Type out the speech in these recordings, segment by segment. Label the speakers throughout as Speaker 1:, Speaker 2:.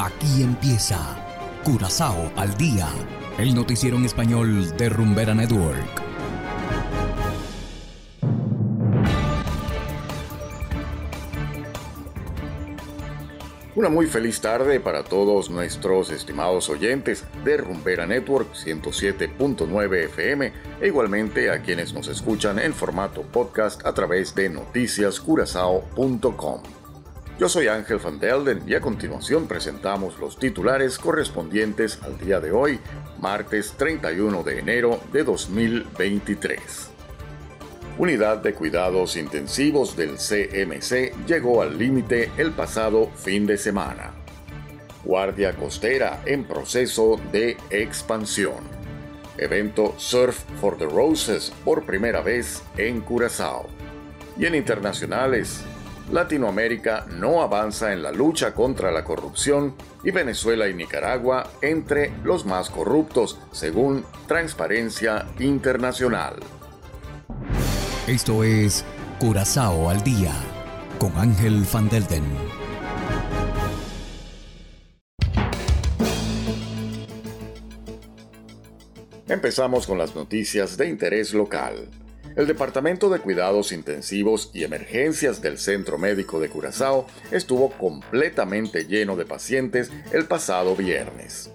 Speaker 1: Aquí empieza Curazao al día, el noticiero en español de Rumbera Network.
Speaker 2: Una muy feliz tarde para todos nuestros estimados oyentes de Rumbera Network 107.9 FM e igualmente a quienes nos escuchan en formato podcast a través de noticiascurazao.com. Yo soy Ángel Van Delden y a continuación presentamos los titulares correspondientes al día de hoy, martes 31 de enero de 2023. Unidad de Cuidados Intensivos del CMC llegó al límite el pasado fin de semana. Guardia Costera en proceso de expansión. Evento Surf for the Roses por primera vez en Curazao. Y en internacionales, Latinoamérica no avanza en la lucha contra la corrupción y Venezuela y Nicaragua entre los más corruptos, según Transparencia Internacional.
Speaker 1: Esto es Curazao al Día con Ángel Van Delden.
Speaker 2: Empezamos con las noticias de interés local. El Departamento de Cuidados Intensivos y Emergencias del Centro Médico de Curazao estuvo completamente lleno de pacientes el pasado viernes.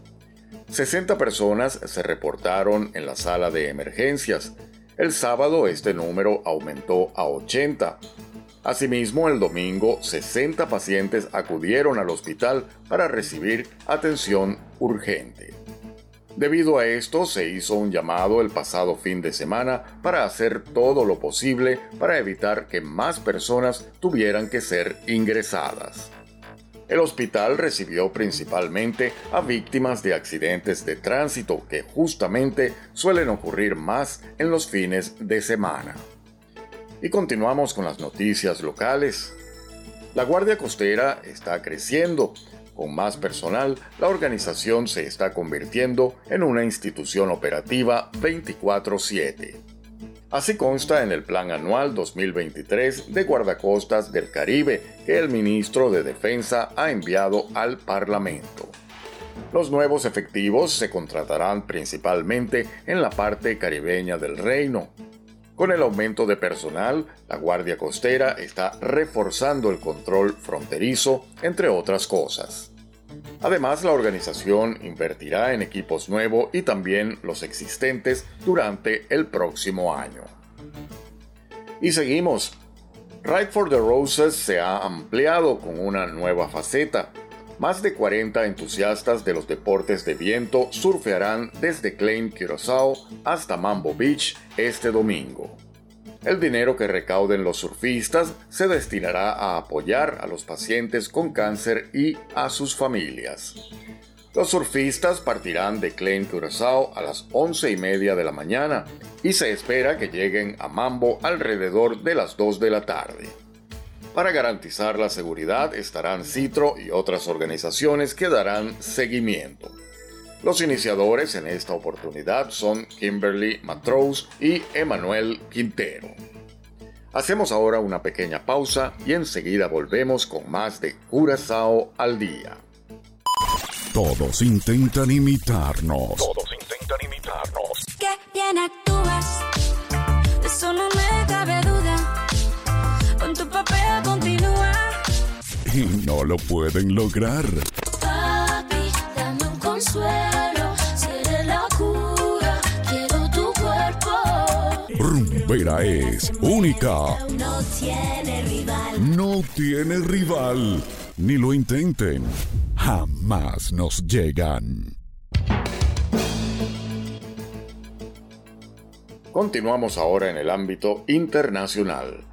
Speaker 2: 60 personas se reportaron en la sala de emergencias. El sábado este número aumentó a 80. Asimismo, el domingo 60 pacientes acudieron al hospital para recibir atención urgente. Debido a esto, se hizo un llamado el pasado fin de semana para hacer todo lo posible para evitar que más personas tuvieran que ser ingresadas. El hospital recibió principalmente a víctimas de accidentes de tránsito que justamente suelen ocurrir más en los fines de semana. Y continuamos con las noticias locales. La Guardia Costera está creciendo con más personal, la organización se está convirtiendo en una institución operativa 24/7. Así consta en el Plan Anual 2023 de Guardacostas del Caribe que el ministro de Defensa ha enviado al Parlamento. Los nuevos efectivos se contratarán principalmente en la parte caribeña del reino. Con el aumento de personal, la Guardia Costera está reforzando el control fronterizo, entre otras cosas. Además, la organización invertirá en equipos nuevos y también los existentes durante el próximo año. Y seguimos. Ride for the Roses se ha ampliado con una nueva faceta. Más de 40 entusiastas de los deportes de viento surfearán desde Klein Curacao hasta Mambo Beach este domingo. El dinero que recauden los surfistas se destinará a apoyar a los pacientes con cáncer y a sus familias. Los surfistas partirán de Klein Curacao a las 11 y media de la mañana y se espera que lleguen a Mambo alrededor de las 2 de la tarde. Para garantizar la seguridad estarán Citro y otras organizaciones que darán seguimiento. Los iniciadores en esta oportunidad son Kimberly Matrose y Emanuel Quintero. Hacemos ahora una pequeña pausa y enseguida volvemos con más de Curazao al día.
Speaker 3: Todos intentan imitarnos.
Speaker 4: Todos intentan imitarnos. Qué bien no
Speaker 3: lo pueden lograr.
Speaker 4: Papi, dame un consuelo. Si eres la cura, quiero tu cuerpo.
Speaker 3: Rumbera es única.
Speaker 4: No tiene rival.
Speaker 3: No tiene rival. Ni lo intenten. Jamás nos llegan.
Speaker 2: Continuamos ahora en el ámbito internacional.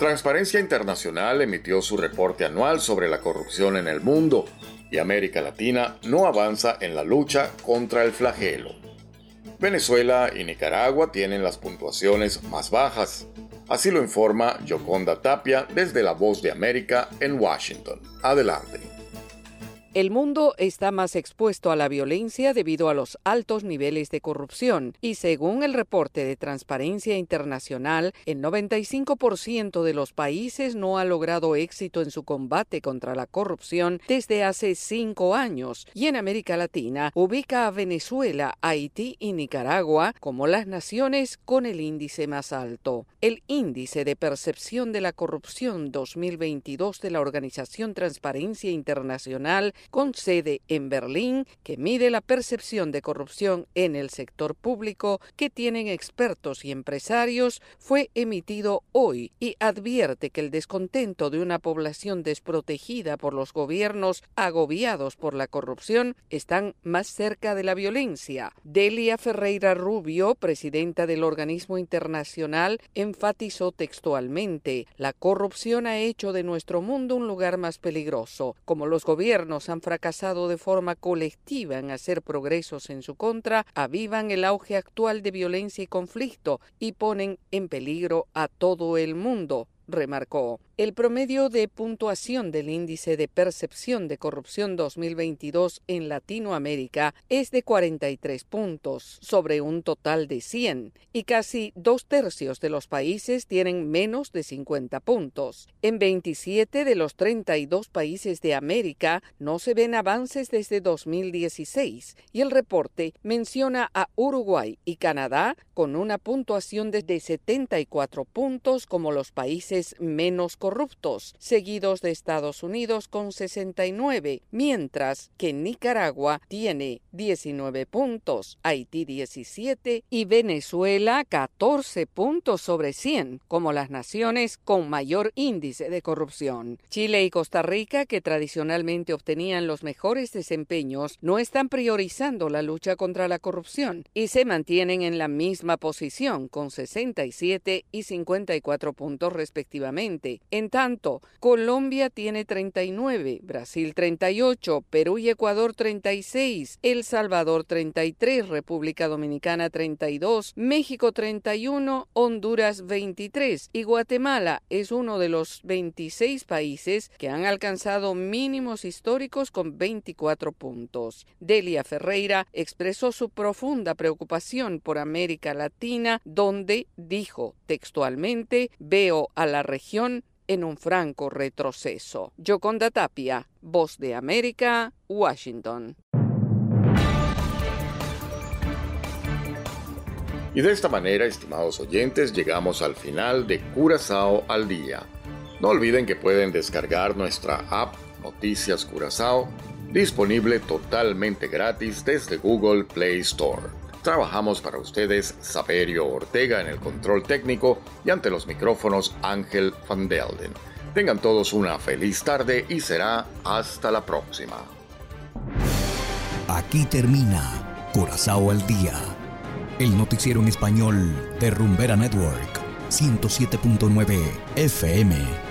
Speaker 2: Transparencia Internacional emitió su reporte anual sobre la corrupción en el mundo y América Latina no avanza en la lucha contra el flagelo. Venezuela y Nicaragua tienen las puntuaciones más bajas. Así lo informa Yoconda Tapia desde La Voz de América en Washington. Adelante.
Speaker 5: El mundo está más expuesto a la violencia debido a los altos niveles de corrupción y según el reporte de Transparencia Internacional, el 95% de los países no ha logrado éxito en su combate contra la corrupción desde hace cinco años y en América Latina ubica a Venezuela, Haití y Nicaragua como las naciones con el índice más alto. El índice de percepción de la corrupción 2022 de la Organización Transparencia Internacional con sede en Berlín, que mide la percepción de corrupción en el sector público que tienen expertos y empresarios, fue emitido hoy y advierte que el descontento de una población desprotegida por los gobiernos agobiados por la corrupción están más cerca de la violencia. Delia Ferreira Rubio, presidenta del organismo internacional, enfatizó textualmente, la corrupción ha hecho de nuestro mundo un lugar más peligroso. Como los gobiernos han fracasado de forma colectiva en hacer progresos en su contra, avivan el auge actual de violencia y conflicto y ponen en peligro a todo el mundo remarcó. El promedio de puntuación del índice de percepción de corrupción 2022 en Latinoamérica es de 43 puntos sobre un total de 100 y casi dos tercios de los países tienen menos de 50 puntos. En 27 de los 32 países de América no se ven avances desde 2016 y el reporte menciona a Uruguay y Canadá con una puntuación de 74 puntos como los países menos corruptos seguidos de Estados Unidos con 69, mientras que Nicaragua tiene 19 puntos, Haití 17 y Venezuela 14 puntos sobre 100 como las naciones con mayor índice de corrupción. Chile y Costa Rica, que tradicionalmente obtenían los mejores desempeños, no están priorizando la lucha contra la corrupción y se mantienen en la misma posición con 67 y 54 puntos respectivamente. En tanto, Colombia tiene 39, Brasil 38, Perú y Ecuador 36, El Salvador 33, República Dominicana 32, México 31, Honduras 23 y Guatemala es uno de los 26 países que han alcanzado mínimos históricos con 24 puntos. Delia Ferreira expresó su profunda preocupación por América Latina, donde dijo textualmente, veo a la región en un franco retroceso. Yoconda Tapia, Voz de América, Washington.
Speaker 2: Y de esta manera, estimados oyentes, llegamos al final de Curazao al Día. No olviden que pueden descargar nuestra app Noticias Curazao, disponible totalmente gratis desde Google Play Store. Trabajamos para ustedes Saberio Ortega en el control técnico y ante los micrófonos Ángel Van Delden. Tengan todos una feliz tarde y será hasta la próxima.
Speaker 1: Aquí termina Corazao al Día, el noticiero en español de Rumbera Network, 107.9 FM.